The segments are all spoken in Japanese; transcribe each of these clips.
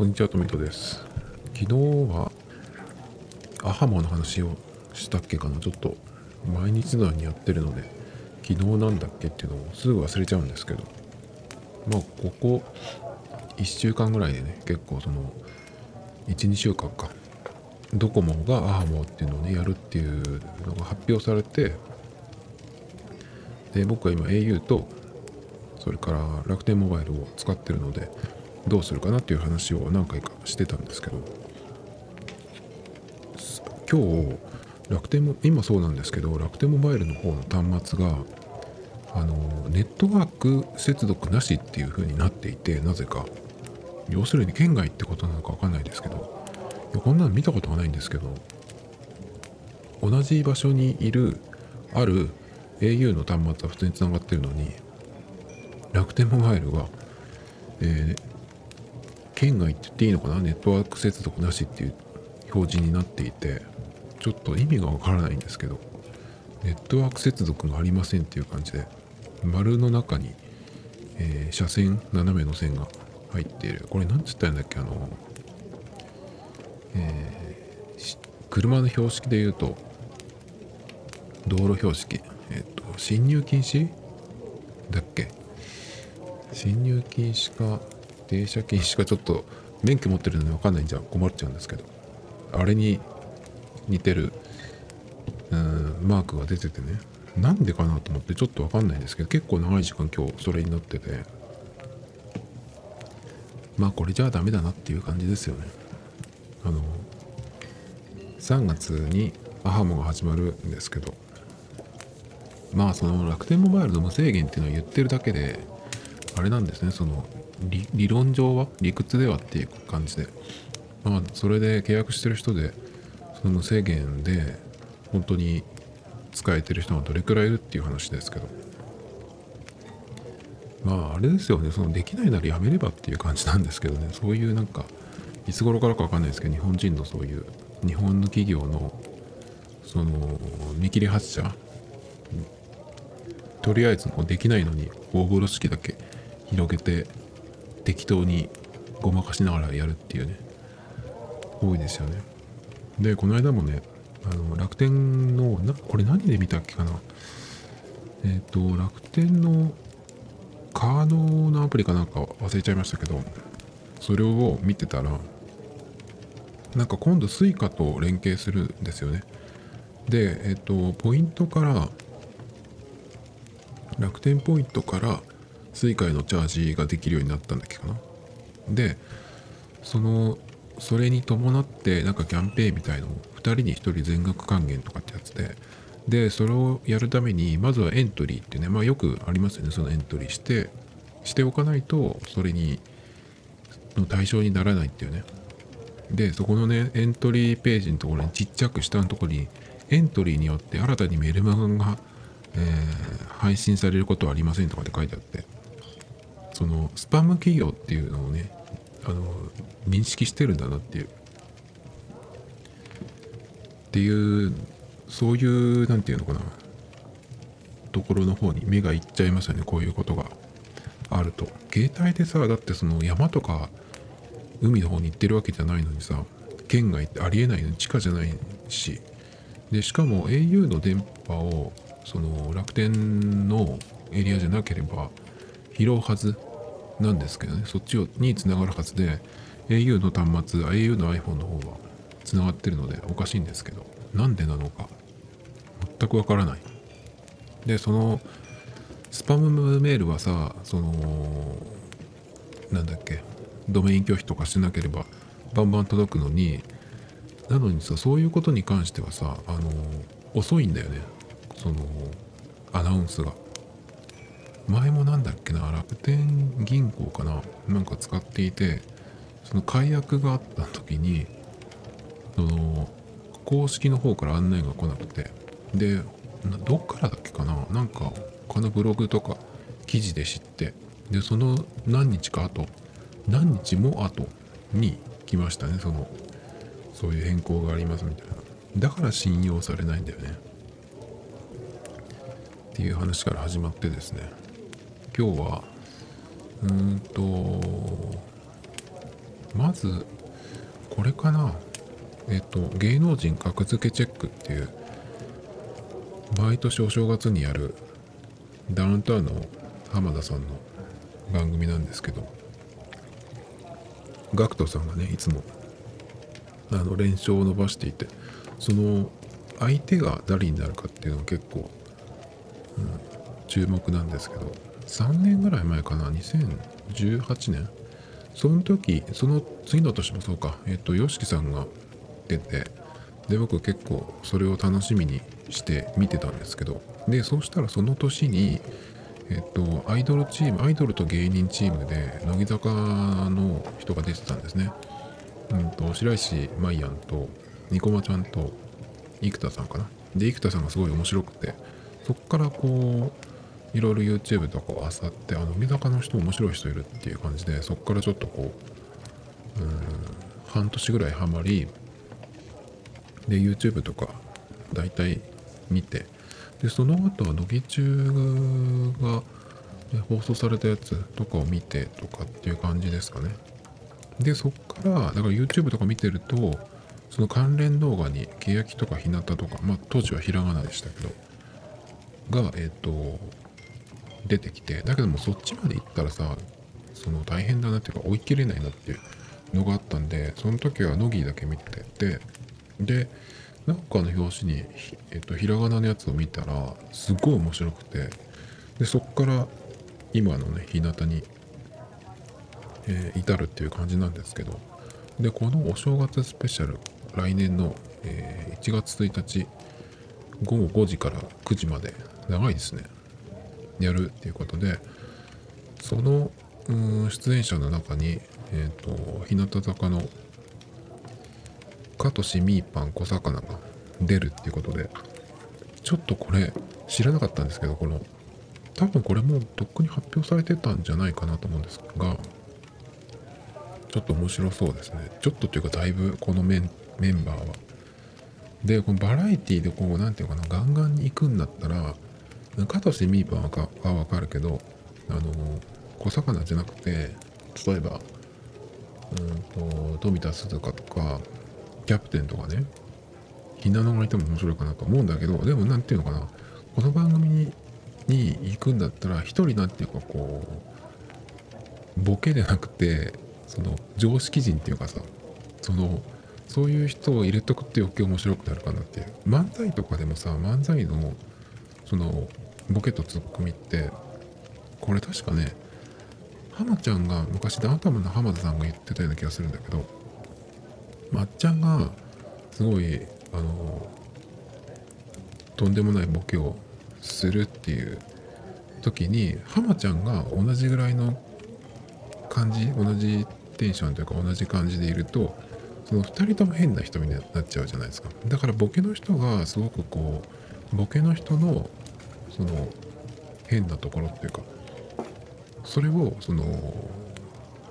こんにちは、トミトです。昨日は、アハモの話をしたっけかな。ちょっと、毎日のようにやってるので、昨日なんだっけっていうのをすぐ忘れちゃうんですけど、まあ、ここ1週間ぐらいでね、結構その、1、2週間か、ドコモがアハモっていうのをね、やるっていうのが発表されて、で、僕は今 au と、それから楽天モバイルを使ってるので、どうするかなっていう話を何回かしてたんですけど今日楽天も今そうなんですけど楽天モバイルの方の端末があのネットワーク接続なしっていう風になっていてなぜか。要するに県外ってことなのか分かんないですけどこんなの見たことがないんですけど同じ場所にいるある au の端末は普通につながってるのに楽天モバイルが、えー県外って言っていいのかな？ネットワーク接続なしっていう表示になっていてちょっと意味がわからないんですけどネットワーク接続がありませんっていう感じで丸の中に、えー車線斜めの線が入っている。これ何つったらいいんだっけ？あの、えー車の標識で言うと道路標識。えっ、と進入禁止？だっけ？進入禁止か停車禁止かちょっと免許持ってるので分かんないんじゃ困っちゃうんですけどあれに似てるうんマークが出ててねなんでかなと思ってちょっと分かんないんですけど結構長い時間今日それになっててまあこれじゃあダメだなっていう感じですよね。あの3月にアハモが始まるんですけどまあその楽天モバイルの無制限っていうのは言ってるだけであれなんですねその理論上は？理屈ではっていう感じで。まあそれで契約してる人でその無制限で本当に使えてる人がどれくらいいるっていう話ですけど。まああれですよねそのできないならやめればっていう感じなんですけどね。そういうなんかいつ頃からか分かんないですけど日本人のそういう日本の企業のその見切り発車？とりあえずもうできないのに大風呂敷だけ広げて適当にごまかしながらやるっていうね。多いですよね。でこの間もねあの楽天のなこれ何で見たっけかな。えっ、と楽天のカードのアプリかなんか忘れちゃいましたけどそれを見てたらなんか今度 Suica と連携するんですよね。でえっ、とポイントから楽天ポイントから Suica へのチャージができるようになったんだっけかな？でそのそれに伴ってなんかキャンペーンみたいのを2人に1人全額還元とかってやつででそれをやるためにまずはエントリーってねまあよくありますよねそのエントリーしてしておかないとそれにの対象にならないっていうね。でそこのねエントリーページのところにちっちゃく下のところにエントリーによって新たにメルマガが、えー配信されることはありませんとかって書いてあって。そのスパム企業っていうのをねあの認識してるんだなっていう。っていうそういうなんていうのかな。ところの方に目がいっちゃいますよねこういうことが。あると。携帯でさだってその山とか海の方に行ってるわけじゃないのにさ県外ってありえないのに地下じゃないし。でしかも au の電波をその楽天のエリアじゃなければ拾うはず。なんですけどねそっちにつながるはずで au の端末 au の iPhone の方はつながってるのでおかしいんですけどなんでなのか全くわからない。でそのスパムメールはさそのなんだっけドメイン拒否とかしなければバンバン届くのになのにさそういうことに関してはさあの遅いんだよね。そのアナウンスが。前もなんだっけな楽天銀行かななんか使っていてその解約があった時にその公式の方から案内が来なくてでどっからだっけかななんか他のブログとか記事で知ってでその何日か後何日も後に来ましたねそのそういう変更がありますみたいな。だから信用されないんだよね。っていう話から始まってですね。今日はうーんとまずこれかな。えっと芸能人格付けチェックっていう毎年お正月にやるダウンタウンの浜田さんの番組なんですけど GACKT さんがねいつもあの連勝を伸ばしていてその相手が誰になるかっていうのは結構、うん、注目なんですけど3年ぐらい前かな？2018年？その時その次の年もそうか。えっと YOSHIKI さんが出てで僕結構それを楽しみにして見てたんですけど。でそうしたらその年にえっとアイドルチームアイドルと芸人チームで乃木坂の人が出てたんですね。うんと白石麻衣やんとニコマちゃんと生田さんかな？で生田さんがすごい面白くてそっからこういろいろ YouTube とかを漁ってあの乃木坂の人面白い人いるっていう感じでそっからちょっとこううん半年ぐらいハマりで YouTube とか大体見てでその後は乃木中が放送されたやつとかを見てとかっていう感じですかね。でそっからだから YouTube とか見てるとその関連動画に欅とか日向とかまあ当時はひらがなでしたけどがえっ、ー、と出てきてだけどもそっちまで行ったらさその大変だなっていうか追い切れないなっていうのがあったんでその時は乃木だけ見ててでなんかの表紙に、えっと、ひらがなのやつを見たらすごい面白くてでそっから今のね日向に、えー、至るっていう感じなんですけどでこのお正月スペシャル来年の、えー、1月1日午後5時から9時まで長いですね。やるっていうことでその出演者の中に、えっ、ー、と日向坂のカトシミーパン小魚が出るっていうことでちょっとこれ知らなかったんですけどこの多分これもうとっくに発表されてたんじゃないかなと思うんですがちょっと面白そうですね。ちょっとというかだいぶこのメンメンバーは。でこのバラエティでこう何て言うかなガンガンに行くんだったらカトシミーパンはわかるけどあの小魚じゃなくて例えばうんと富田鈴香とかキャプテンとかねひなのがいても面白いかなと思うんだけどでも何て言うのかなこの番組にに行くんだったら一人なんていうかこうボケでなくてその常識人っていうかさそのそういう人を入れとくって余計面白くなるかなっていう。漫才とかでもさ漫才のそのボケとツッコミってこれ確かね浜ちゃんが昔ダウンタウンの浜田さんが言ってたような気がするんだけどまっちゃんがすごいあのとんでもないボケをするっていう時に浜ちゃんが同じぐらいの感じ同じテンションというか同じ感じでいるとその2人とも変な人になっちゃうじゃないですか。だからボケの人がすごくこうボケの人のその変なところっていうかそれをその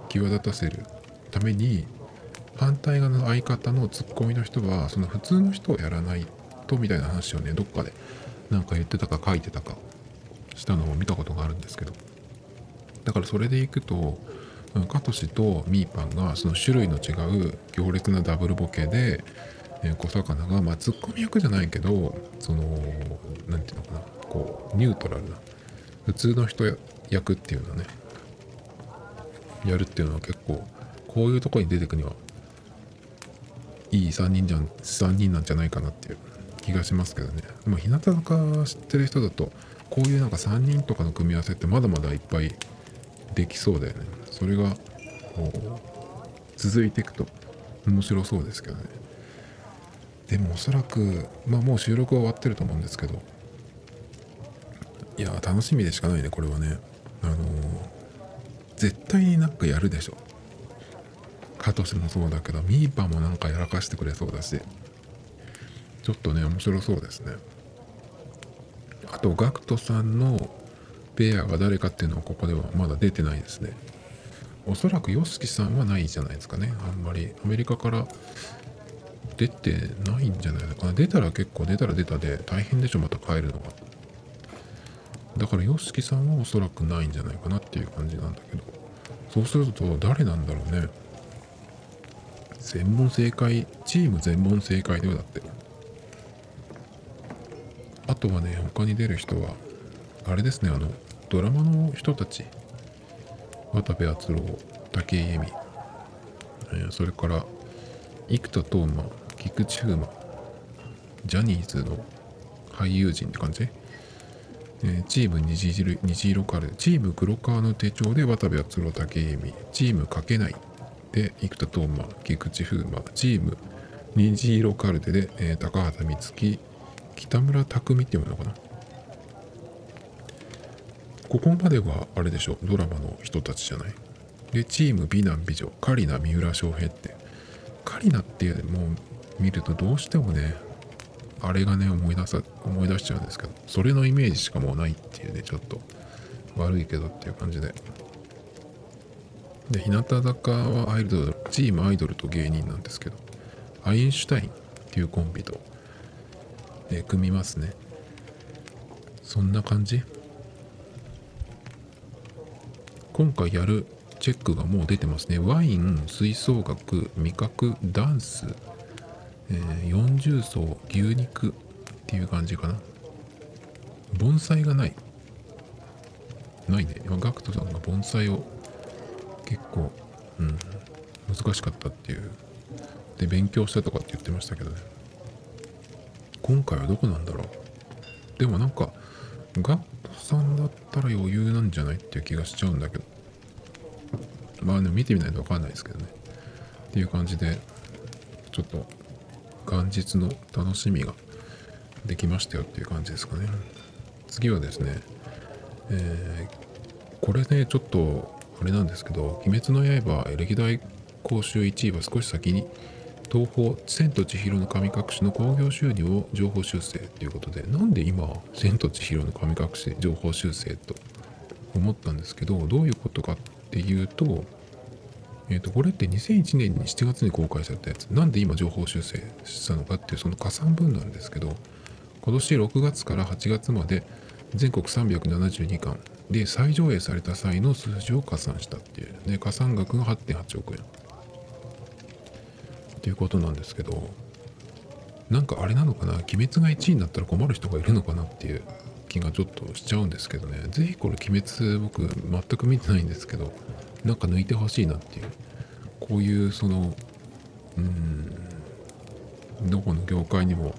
際立たせるために反対側の相方のツッコミの人はその普通の人をやらないとみたいな話をねどっかで何か言ってたか書いてたかしたのを見たことがあるんですけど。だからそれでいくとカトシとミーパンがその種類の違う強烈なダブルボケで、え、小魚がまあツッコミ役じゃないけどその何て言うのかなこうニュートラルな普通の人役っていうのねやるっていうのは結構こういうとこに出てくにはいい3人じゃん3人なんじゃないかなっていう気がしますけどね。でも日向坂知ってる人だとこういうなんか3人とかの組み合わせってまだまだいっぱいできそうだよね。それがこう続いていくと面白そうですけどね。でもおそらくまあもう収録は終わってると思うんですけどいや楽しみでしかないねこれはね。あのー、絶対になんかやるでしょ。カトシもそうだけどミーパーもなんかやらかしてくれそうだし。ちょっとね面白そうですね。あと GACKT さんのペアが誰かっていうのはここではまだ出てないですね。おそらく YOSHIKI さんはないじゃないですかね。あんまり。アメリカから出てないんじゃないのかな？出たら結構出たら出たで大変でしょまた帰るのが。だから YOSHIKI さんはおそらくないんじゃないかなっていう感じなんだけど。そうすると誰なんだろうね。全問正解チーム全問正解だよだって。あとはね他に出る人はあれですねあのドラマの人たち。渡部篤郎武井絵美、えそれから生田斗真。菊池風磨。ジャニーズの俳優陣って感じ、えーチーム虹色虹色カルチーム黒川の手帳で渡部篤郎武美。チームかけない。で生田斗真。菊池風磨。チーム虹色カルテで、えー高畑充希。北村匠海っていうのかな？ここまではあれでしょドラマの人たちじゃない。でチーム美男美女。カリナ三浦翔平って。カリナっていう見るとどうしてもねあれがね思い出さ思い出しちゃうんですけどそれのイメージしかもうないっていうねちょっと悪いけどっていう感じで。で日向坂はアイドルチームアイドルと芸人なんですけどアインシュタインっていうコンビと、え組みますね。そんな感じ。今回やるチェックがもう出てますね。ワイン吹奏楽味覚ダンス、えー40層牛肉っていう感じかな。盆栽がない。ないね。ガクトさんが盆栽を結構、うん、難しかったっていう。で勉強したとかって言ってましたけどね。今回はどこなんだろう。でもなんかガットさんだったら余裕なんじゃないっていう気がしちゃうんだけど。まあでも見てみないと分かんないですけどね。っていう感じでちょっと元日の楽しみができましたよっていう感じですかね。次はですねえーこれねちょっとあれなんですけど「鬼滅の刃」歴代興収1位は少し先に東宝「千と千尋の神隠し」の興行収入を情報修正ということでなんで今「千と千尋の神隠し」情報修正と思ったんですけどどういうことかっていうと,、えー、とこれって2001年に7月に公開されたやつ。なんで今情報修正したのかっていうその加算分なんですけど今年6月から8月まで全国372巻で再上映された際の数字を加算したっていうで加算額が8.8億円。っていうことなんですけどなんかあれなのかな？鬼滅が1位になったら困る人がいるのかなっていう気がちょっとしちゃうんですけどね。ぜひこれ鬼滅僕全く見てないんですけどなんか抜いてほしいなっていう。こういうそのうんどこの業界にも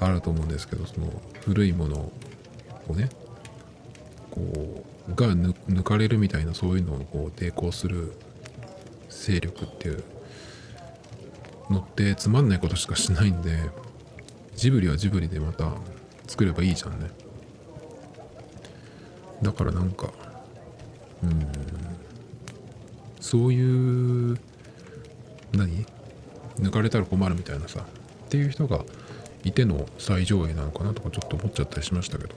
あると思うんですけどその古いものをねこうが抜かれるみたいなそういうのをこう抵抗する勢力っていうのってつまんないことしかしないんでジブリはジブリでまた作ればいいじゃんね。だからなんかうんそういう何？抜かれたら困るみたいなさ。っていう人がいての最上映なのかなとかちょっと思っちゃったりしましたけど。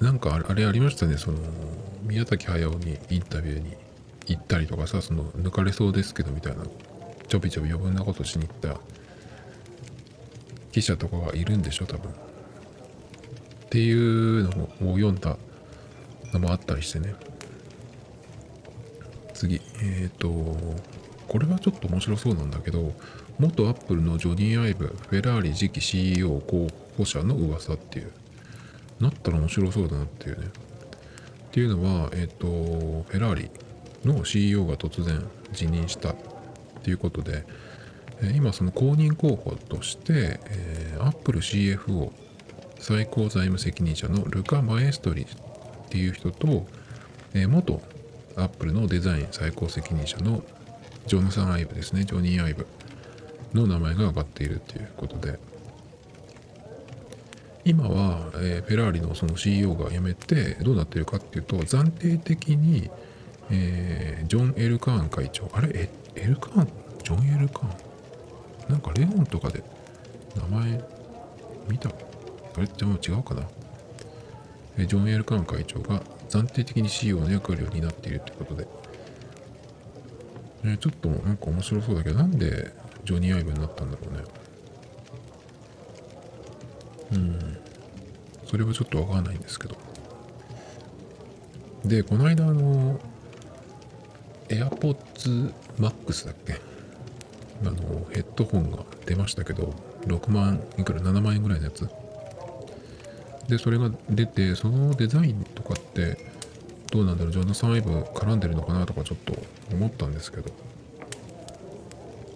なんかあれあれありましたね。その宮崎駿にインタビューに行ったりとかさその抜かれそうですけどみたいなちょびちょび余分なことしに行った記者とかがいるんでしょ多分。っていうのを読んだのもあったりしてね。次えっ、とこれはちょっと面白そうなんだけど元アップルのジョニー・アイブフェラーリ次期 CEO 候補者の噂っていう。なったら面白そうだなっていうね。っていうのはえっ、とフェラーリの CEO が突然辞任したっていうことで今その公認候補として、えー、アップル CFO 最高財務責任者のルカ・マエストリっていう人と、えー元アップルのデザイン最高責任者のジョナサン・アイブですね。ジョニー・アイブの名前が挙がっているっていうことで。今は、えーフェラーリのその CEO が辞めてどうなってるかっていうと暫定的に、えージョン・エル・カーン会長。あれ？えエル・カーン？ジョン・エル・カーン？なんかレオンとかで名前見た？あれ？じゃあ違うかな。ジョン・エル・カーン会長が暫定的に CEO の役割を担っているということで、えちょっとなんか面白そうだけどなんでジョニー・アイブになったんだろうね。うん。それはちょっとわからないんですけど。でこの間あの AirPods Max だっけ？あのヘッドホンが出ましたけど6万いくら？7万円ぐらいのやつ？でそれが出てそのデザインとかってどうなんだろうジョナサン・アイブ絡んでるのかなとかちょっと思ったんですけど。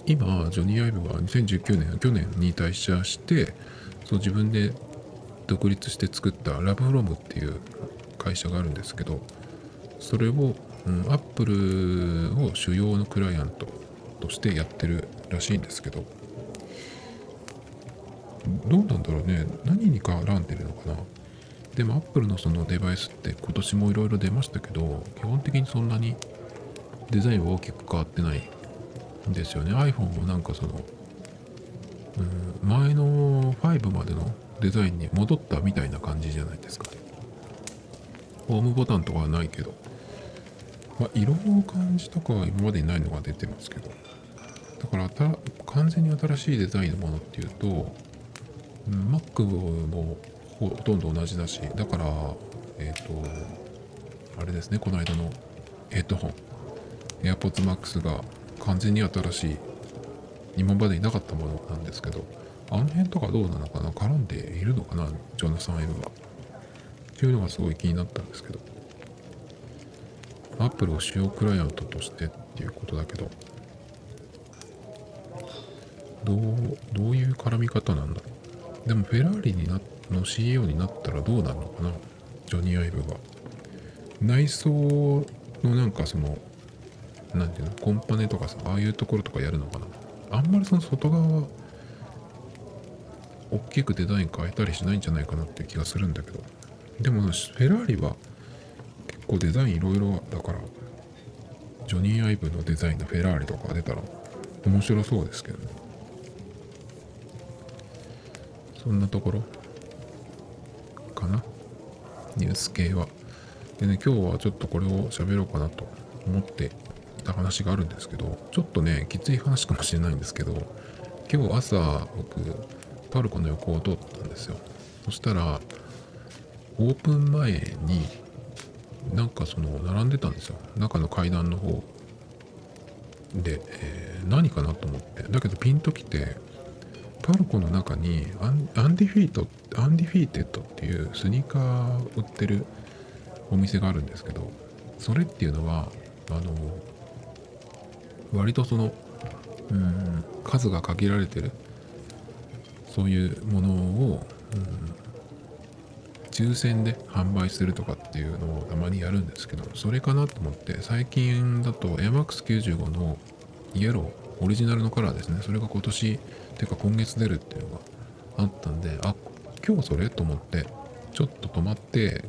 今ジョニー・アイブは2019年去年に退社してそう自分で独立して作ったラブフロムっていう会社があるんですけどそれを、うん、アップルを主要のクライアントとしてやってるらしいんですけど。どうなんだろうね。何に絡んでるのかな？でもアップルのそのデバイスって今年もいろいろ出ましたけど基本的にそんなにデザインは大きく変わってないんですよね。iPhone もなんかその、うん、前の5までのデザインに戻ったみたいな感じじゃないですか。ホームボタンとかはないけど。まあ、色の感じとかは今までにないのが出てますけど。だから完全に新しいデザインのものっていうと、うん、Mac もほとんど同じだしだからえっ、ー、とあれですねこの間のヘッドホン。AirPods Max が完全に新しい今までになかったものなんですけどあの辺とかどうなのかな？絡んでいるのかな？ジョナサン・エムは。っていうのがすごい気になったんですけど。アップルを主要クライアントとしてっていうことだけどどうどういう絡み方なんだろう？でもフェラーリになの CEO になったらどうなるのかな？ジョニー・アイブが。内装のなんかその何ていうの？コンパネとかさああいうところとかやるのかな？あんまりその外側は大きくデザイン変えたりしないんじゃないかなっていう気がするんだけど。でもフェラーリは結構デザインいろいろだからジョニー・アイブのデザインのフェラーリとか出たら面白そうですけどね。そんなところかな？ニュース系は。でね今日はちょっとこれを喋ろうかなと思っていた話があるんですけどちょっとねきつい話かもしれないんですけど今日朝僕パルコの横を通ったんですよ。そしたらオープン前になんかその並んでたんですよ。中の階段の方で、えー、何かなと思って。だけどピンときてパルコの中にアン Undefeat Undefeated っていうスニーカー売ってるお店があるんですけどそれっていうのはあの割とそのうん数が限られてるそういうものを、うん、抽選で販売するとかっていうのをたまにやるんですけどそれかなと思って最近だと AMAX95 のイエローオリジナルのカラーですね。それが今年てか今月出るっていうのがあったんであ今日それ？と思ってちょっと止まって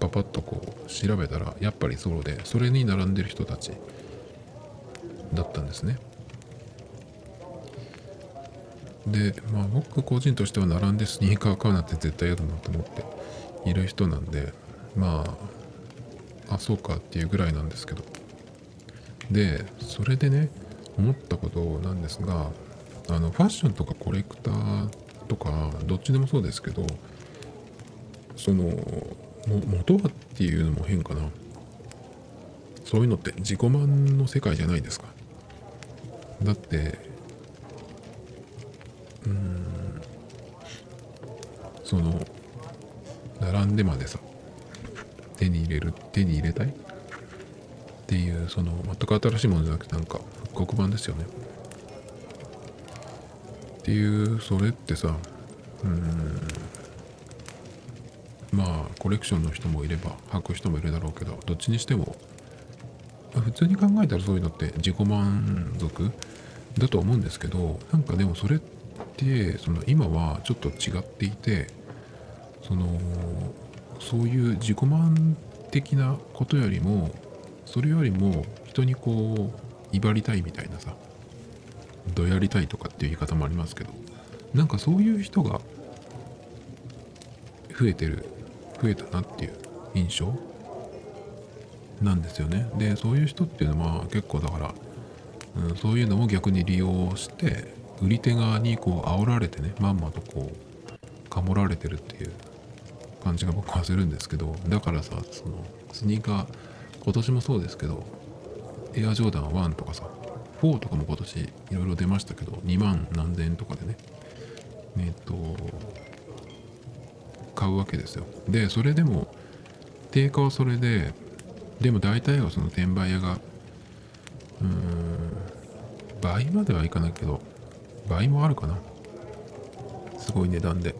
パパッとこう調べたらやっぱりソロでそれに並んでる人たちだったんですね。でまあ僕個人としては並んでスニーカー買うなんて絶対嫌だなと思っている人なんでまああそうかっていうぐらいなんですけど。でそれでね思ったことなんですがあのファッションとかコレクターとかどっちでもそうですけどその元はっていうのも変かな。そういうのって自己満の世界じゃないですか。だってうんその並んでまでさ手に入れる手に入れたいっていうその全く新しいものじゃなくてなんか復刻版ですよね。っていうそれってさうんまあコレクションの人もいれば履く人もいるだろうけどどっちにしても普通に考えたらそういうのって自己満足だと思うんですけどなんかでもそれってその今はちょっと違っていてそのそういう自己満的なことよりもそれよりも人にこう威張りたいみたいなさどやりたいとかっていう言い方もありますけどなんかそういう人が増えてる増えたなっていう印象なんですよね。でそういう人っていうのは結構だから、うん、そういうのも逆に利用して売り手側にこう煽られてねまんまとこうかもられてるっていう感じが僕はするんですけどだからさそのスニーカー今年もそうですけどエアジョーダン1とかさ4とかも今年いろいろ出ましたけど2万何千円とかでねえっと買うわけですよでそれでも定価はそれででも大体はその転売屋がうーん倍まではいかないけど倍もあるかなすごい値段で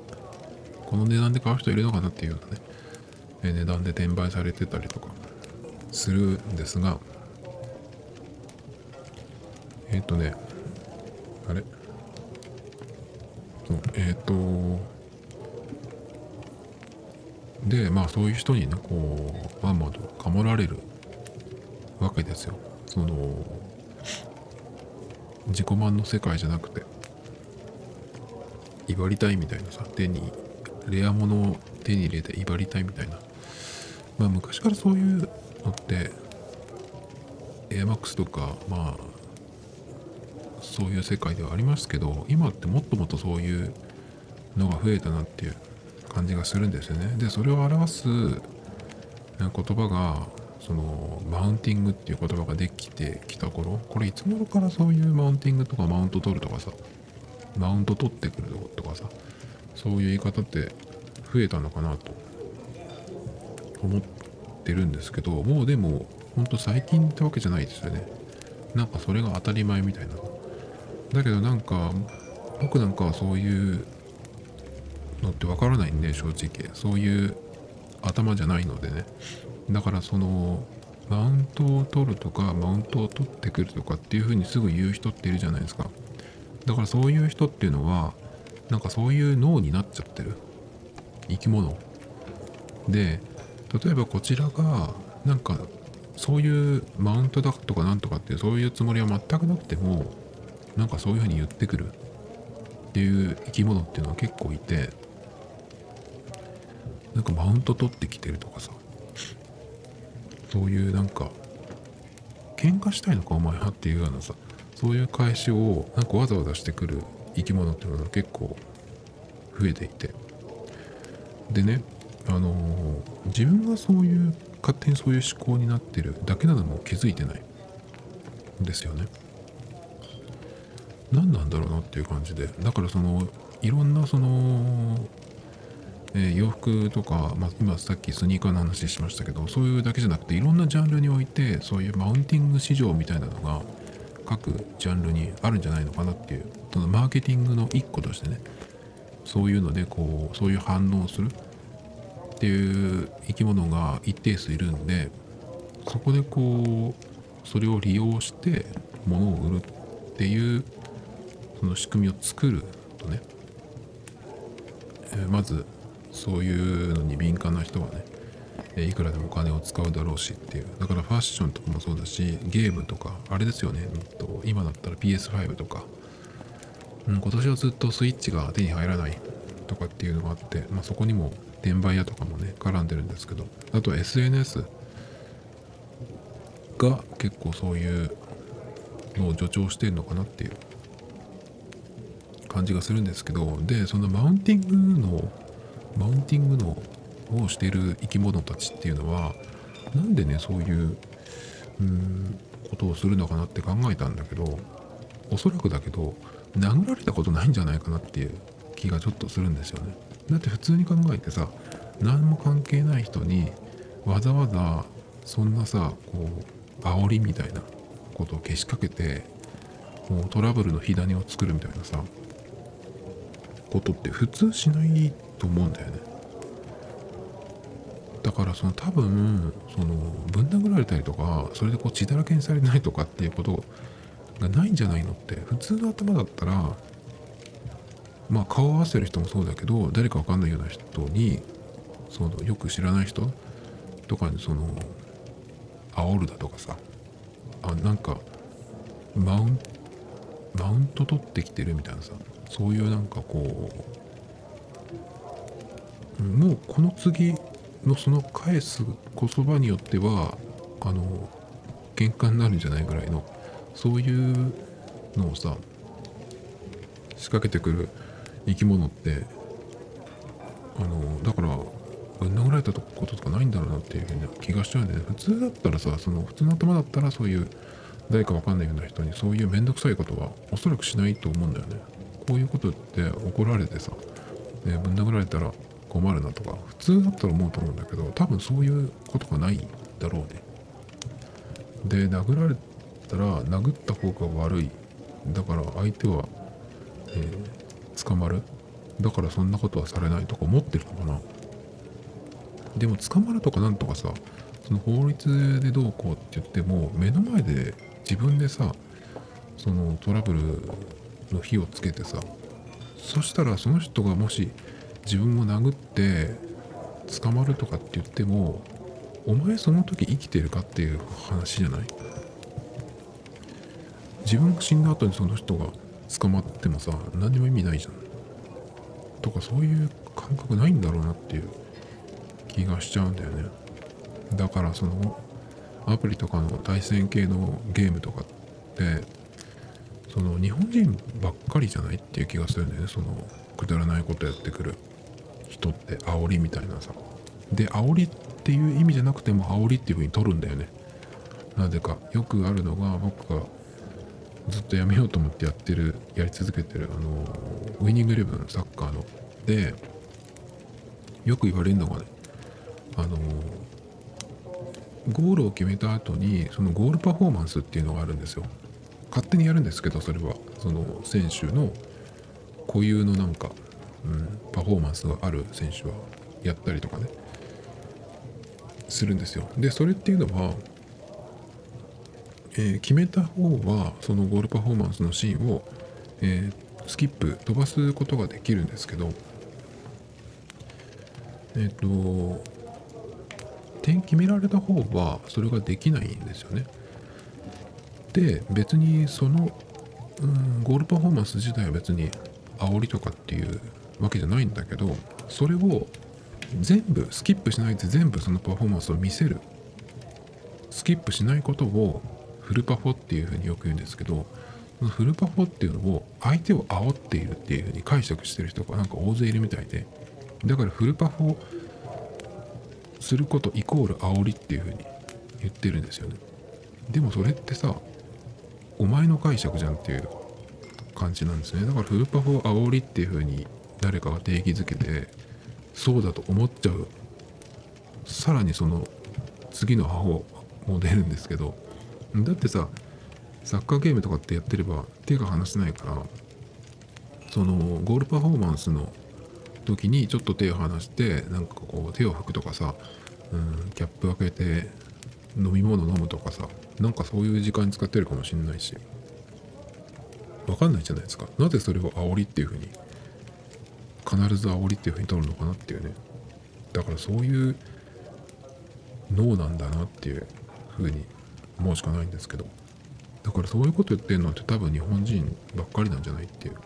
この値段で買う人いるのかなっていうようなね値段で転売されてたりとかするんですがえっ、とねあれ？そうえっ、とでまあそういう人にねこうまんまとかもられるわけですよ。その自己満の世界じゃなくて。威張りたいみたいなさ手にレア物を手に入れて威張りたいみたいな。まあ昔からそういうのってエアマックスとかまあそういう世界ではありますけど今ってもっともっとそういうのが増えたなっていう感じがするんですよね。でそれを表す言葉がそのマウンティングっていう言葉ができてきた頃これいつ頃からそういうマウンティングとかマウント取るとかさマウント取ってくるとかさそういう言い方って増えたのかなと思ってるんですけどもうでもほんと最近ってわけじゃないですよね。なんかそれが当たり前みたいな。だけどなんか僕なんかはそういうのってわからないんで正直。そういう頭じゃないのでね。だからそのマウントを取るとかマウントを取ってくるとかっていう風にすぐ言う人っているじゃないですか。だからそういう人っていうのはなんかそういう脳になっちゃってる。生き物。で例えばこちらがなんかそういうマウントだとかなんとかっていうそういうつもりは全くなくてもなんかそういう風に言ってくる。っていう生き物っていうのは結構いて。なんかマウント取ってきてるとかさ。そういうなんか喧嘩したいのかお前はっていうようなさ。そういう返しをなんかわざわざしてくる生き物っていうのが結構増えていて。でねあのー自分がそういう勝手にそういう思考になってるだけなのも気づいてないんですよね。何なんだろうなっていう感じで。だからそのいろんなその、えー洋服とか、まあ、今さっきスニーカーの話しましたけどそういうだけじゃなくていろんなジャンルにおいてそういうマウンティング市場みたいなのが各ジャンルにあるんじゃないのかなっていうそのマーケティングの一個としてねそういうのでこうそういう反応をするっていう生き物が一定数いるんでそこでこうそれを利用して物を売るっていうその仕組みを作るとね、えーまずそういうのに敏感な人はねえいくらでもお金を使うだろうしっていう。だからファッションとかもそうだしゲームとかあれですよね、うんと今だったら PS5 とか、うん、今年はずっとスイッチが手に入らないとかっていうのがあって、まあ、そこにも転売屋とかもね絡んでるんですけど。あとは SNS が結構そういうのを助長してるのかなっていう。感じがするんですけどでそのマウンティングのマウンティングのをしている生き物たちっていうのはなんでねそういううんことをするのかなって考えたんだけどおそらくだけど殴られたことないんじゃないかなっていう気がちょっとするんですよね。だって普通に考えてさ何も関係ない人にわざわざそんなさこう煽りみたいなことをけしかけてもうトラブルの火種を作るみたいなさことって普通しないと思うんだよね。だからその多分そのぶん殴られたりとかそれでこう血だらけにされないとかっていうことがないんじゃないのって普通の頭だったらまあ顔を合わせる人もそうだけど誰かわかんないような人にそのよく知らない人とかにその煽るだとかさあなんかマウンマウント取ってきてるみたいなさそういうなんかこうもうこの次のその返す言葉によってはあの喧嘩になるんじゃないぐらいのそういうのをさ仕掛けてくる生き物ってあのだからぶん殴られたこととかないんだろうなっていうふうな気がしちゃうんで、ね、普通だったらさその普通の頭だったらそういう誰かわかんないような人にそういう面倒くさいことはおそらくしないと思うんだよね。こういうことって怒られてさ、ぶん殴られたら困るなとか普通だったら思うと思うんだけど多分そういうことがないだろうね。で殴られたら殴った方が悪い。だから相手は、えー、捕まる。だからそんなことはされないとか思ってるのかな。でも捕まるとかなんとかさその法律でどうこうって言っても目の前で自分でさそのトラブルの火をつけてさそしたらその人がもし自分を殴って捕まるとかって言ってもお前その時生きてるかっていう話じゃない？自分が死んだ後にその人が捕まってもさ何にも意味ないじゃん。とかそういう感覚ないんだろうなっていう気がしちゃうんだよね。だからそのアプリとかの対戦系のゲームとかってその日本人ばっかりじゃないっていう気がするんだよね。そのくだらないことやってくる。人って煽りみたいなさ。で煽りっていう意味じゃなくても煽りっていう風に取るんだよね。なぜか。よくあるのが僕がずっとやめようと思ってやってるやり続けてるあのウイニングイレブンサッカーの。でよく言われるのがねあのゴールを決めた後にそのゴールパフォーマンスっていうのがあるんですよ。勝手にやるんですけどそれは。その選手の固有のなんか、うん、パフォーマンスがある選手はやったりとかね。するんですよ。でそれっていうのは、えー、決めた方はそのゴールパフォーマンスのシーンを、えー、スキップ飛ばすことができるんですけどえっ、ー、と点決められた方はそれができないんですよね。で別にその、うん、ゴールパフォーマンス自体は別に煽りとかっていうわけじゃないんだけどそれを全部スキップしないで全部そのパフォーマンスを見せる。スキップしないことをフルパフォっていうふうによく言うんですけどそのフルパフォっていうのを相手を煽っているっていうふうに解釈してる人がなんか大勢いるみたいでだからフルパフォすることイコール煽りっていうふうに言ってるんですよね。でもそれってさお前の解釈じゃんっていう感じなんですね。だからフルパフォ煽りっていうふうに誰かが定義づけてそうだと思っちゃう。さらにその次の方も出るんですけど。だってさサッカーゲームとかってやってれば手が離せないからそのゴールパフォーマンスの時にちょっと手を離してなんかこう手を拭くとかさ、うん、キャップ開けて飲み物飲むとかさなんかそういう時間に使ってるかもしんないし。わかんないじゃないですか。なぜそれを煽りっていうふうに必ず煽りっていうふうに取るのかなっていうね。だからそういう脳なんだなっていうふうに思うしかないんですけど。だからそういうこと言ってるのって多分日本人ばっかりなんじゃないっていう。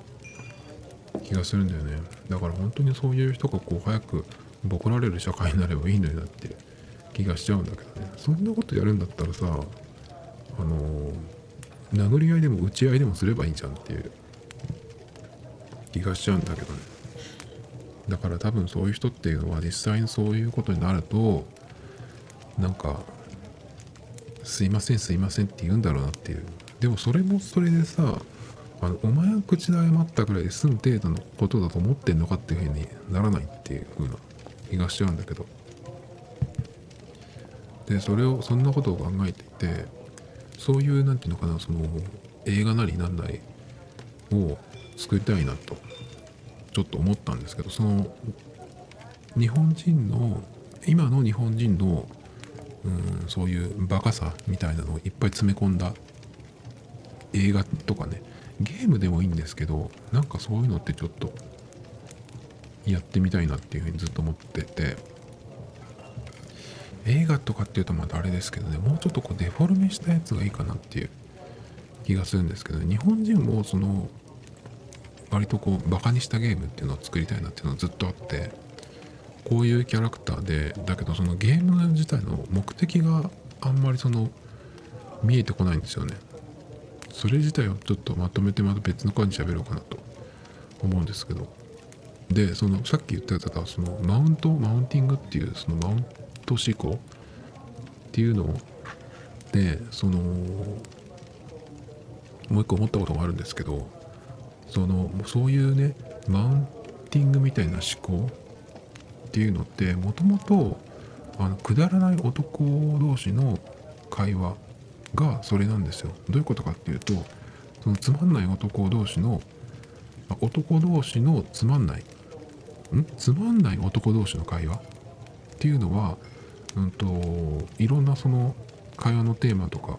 気がするんだよね。だから本当にそういう人がこう早くボコられる社会になればいいのになって気がしちゃうんだけどね。そんなことやるんだったらさあの殴り合いでも打ち合いでもすればいいじゃんっていう気がしちゃうんだけどね。だから多分そういう人っていうのは実際にそういうことになるとなんかすいませんすいませんって言うんだろうなっていう。でもそれもそれでさあのお前は口で謝ったぐらいで済む程度のことだと思ってんのかっていうふうにならないっていう風な気がしちゃうんだけど。でそれをそんなことを考えていてそういう何て言うのかなその映画なりなんなりを作りたいなとちょっと思ったんですけどその日本人の今の日本人のうんそういうバカさみたいなのをいっぱい詰め込んだ映画とかねゲームでもいいんですけどなんかそういうのってちょっとやってみたいなっていうふうにずっと思ってて。映画とかっていうとまたあれですけどねもうちょっとこうデフォルメしたやつがいいかなっていう気がするんですけど、ね、日本人もその割とこうバカにしたゲームっていうのを作りたいなっていうのはずっとあってこういうキャラクターでだけどそのゲーム自体の目的があんまりその見えてこないんですよね。それ自体をちょっとまとめてまた別の感じで喋ろうかなと。思うんですけど。でそのさっき言ってたそのマウントマウンティングっていうそのマウント思考っていうのでそのもう一個思ったことがあるんですけどそのそういうねマウンティングみたいな思考っていうのってもともとくだらない男同士の会話がそれなんですよ。どういうことかっていうとそのつまんない男同士の男同士のつまんないん？つまんない男同士の会話っていうのは、うんと、いろんなその会話のテーマとか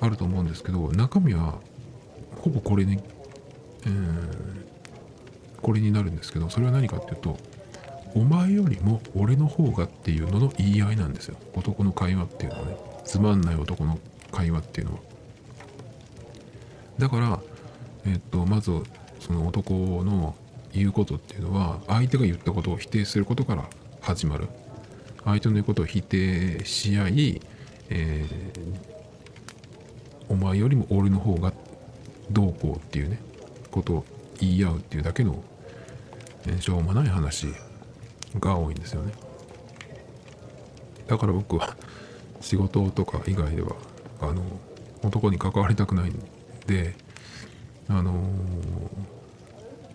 あると思うんですけど中身はほぼこれに、えー、これになるんですけどそれは何かっていうとお前よりも俺の方がっていうのの言い合いなんですよ。男の会話っていうのはね。つまんない男の会話っていうのは。だからえっとまずその男の言うことっていうのは相手が言ったことを否定することから始まる。相手の言うことを否定し合い、えー、お前よりも俺の方がどうこうっていうねことを言い合うっていうだけの、しょうもない話が多いんですよね。だから僕は仕事とか以外ではあの男に関わりたくないんであの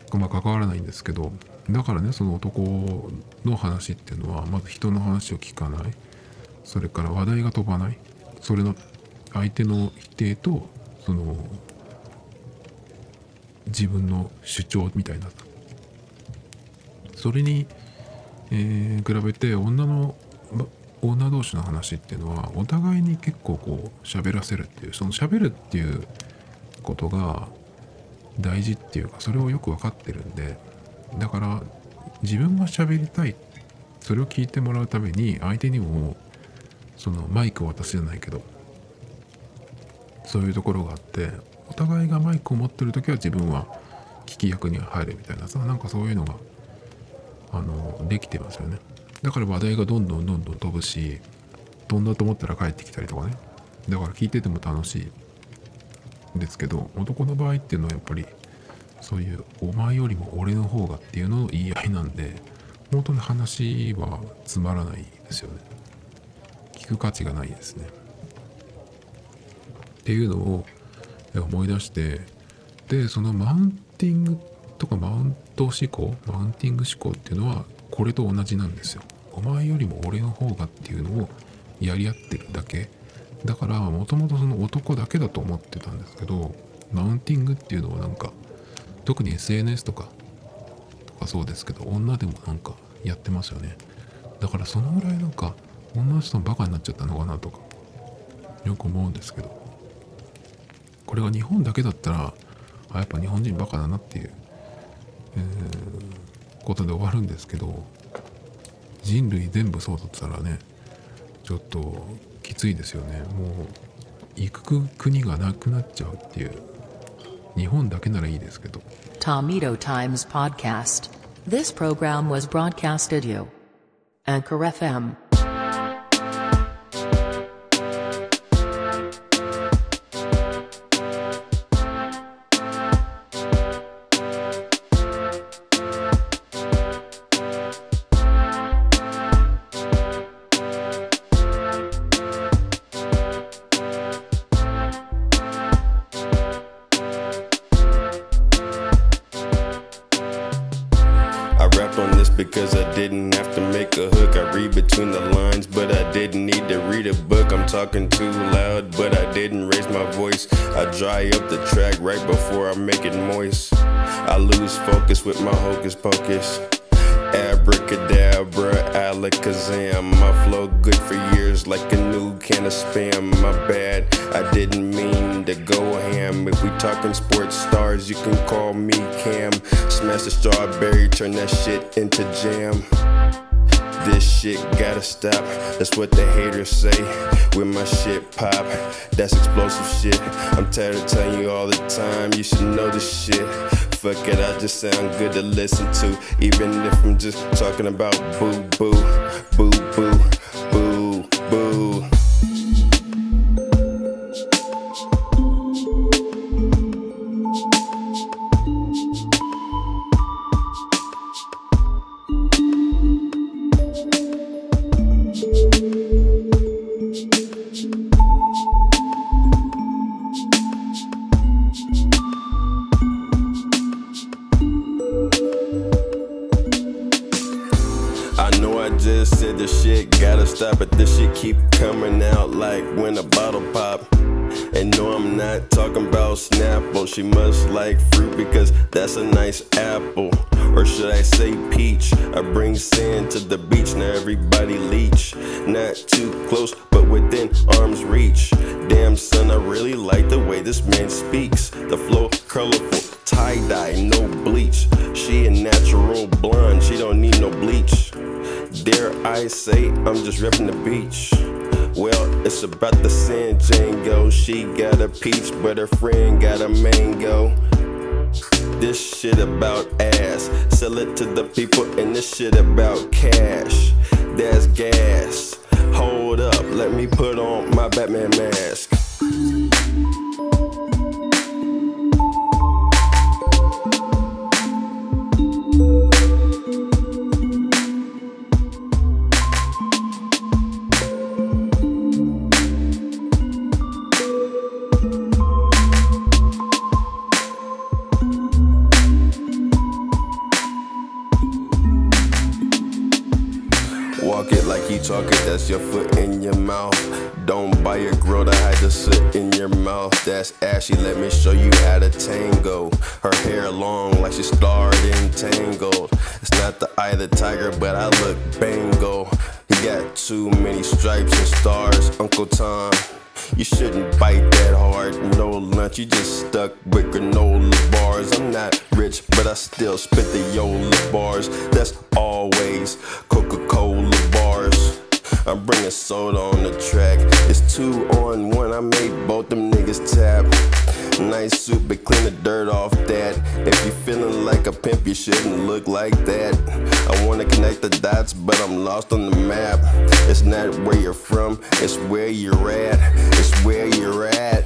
ー、まあ関わらないんですけどだからねその男の話っていうのはまず人の話を聞かない。それから話題が飛ばない。それの相手の否定とその自分の主張みたいな。それに、えー、比べて女の女同士の話っていうのはお互いに結構こう喋らせるっていうその喋るっていうことが大事っていうかそれをよく分かってるんでだから自分が喋りたいそれを聞いてもらうために相手にもそのマイクを渡すじゃないけどそういうところがあってお互いがマイクを持ってる時は自分は聞き役に入るみたいなさなんかそういうのがあのできてますよね。だから話題がどんどんどんどん飛ぶし飛んだと思ったら帰ってきたりとかね。だから聞いてても楽しいですけど男の場合っていうのはやっぱりそういうお前よりも俺の方がっていうのの言い合いなんで本当に話はつまらないですよね。聞く価値がないですね。っていうのを思い出してでそのマウンティングとかマウント思考マウンティング思考っていうのはこれと同じなんですよ。お前よりも俺の方がっていうのをやり合ってるだけ。だからもともとその男だけだと思ってたんですけどマウンティングっていうのはなんか特に SNS とかとかそうですけど女でもなんかやってますよね。だからそのぐらいなんか女の人のバカになっちゃったのかなとかよく思うんですけど。これが日本だけだったらあやっぱ日本人バカだなっていう、えー、ことで終わるんですけど人類全部そうだったらねちょっときついですよね。もう行く国がなくなっちゃうっていう。日本だけならいいですけど Tomito Times Podcast This program was broadcasted you Anchor FM to go ham. If we talking sports stars, you can call me Cam. Smash the strawberry, turn that shit into jam. This shit gotta stop. That's what the haters say. When my shit pop, that's explosive shit. I'm tired of telling you all the time. You should know this shit. Fuck it, I just sound good to listen to. Even if I'm just talking about boo boo, boo boo, boo boo. Too close, but within arm's reach. Damn, son, I really like the way this man speaks. The flow colorful, tie dye, no bleach. She a natural blonde, she don't need no bleach. Dare I say, I'm just repping the beach. Well, it's about the San Django. She got a peach, but her friend got a mango. This shit about ass. Sell it to the people, and this shit about cash. That's gas. Hold up, let me put on my Batman mask. Your foot in your mouth. Don't buy a girl to hide the soot in your mouth. That's ashy, let me show you how to tango. Her hair long like she starred in Tangled. It's not the eye of the tiger, but I look bango. He got too many stripes and stars, Uncle Tom. You shouldn't bite that hard, no lunch. You just stuck with granola bars. I'm not rich, but I still spit the Yola bars. That's always Coca Cola bars. I'm bringing soda on the track. It's two on one. I made both them niggas tap. Nice suit, but clean the dirt off that. If you feeling like a pimp, you shouldn't look like that. I wanna connect the dots, but I'm lost on the map. It's not where you're from, it's where you're at. It's where you're at.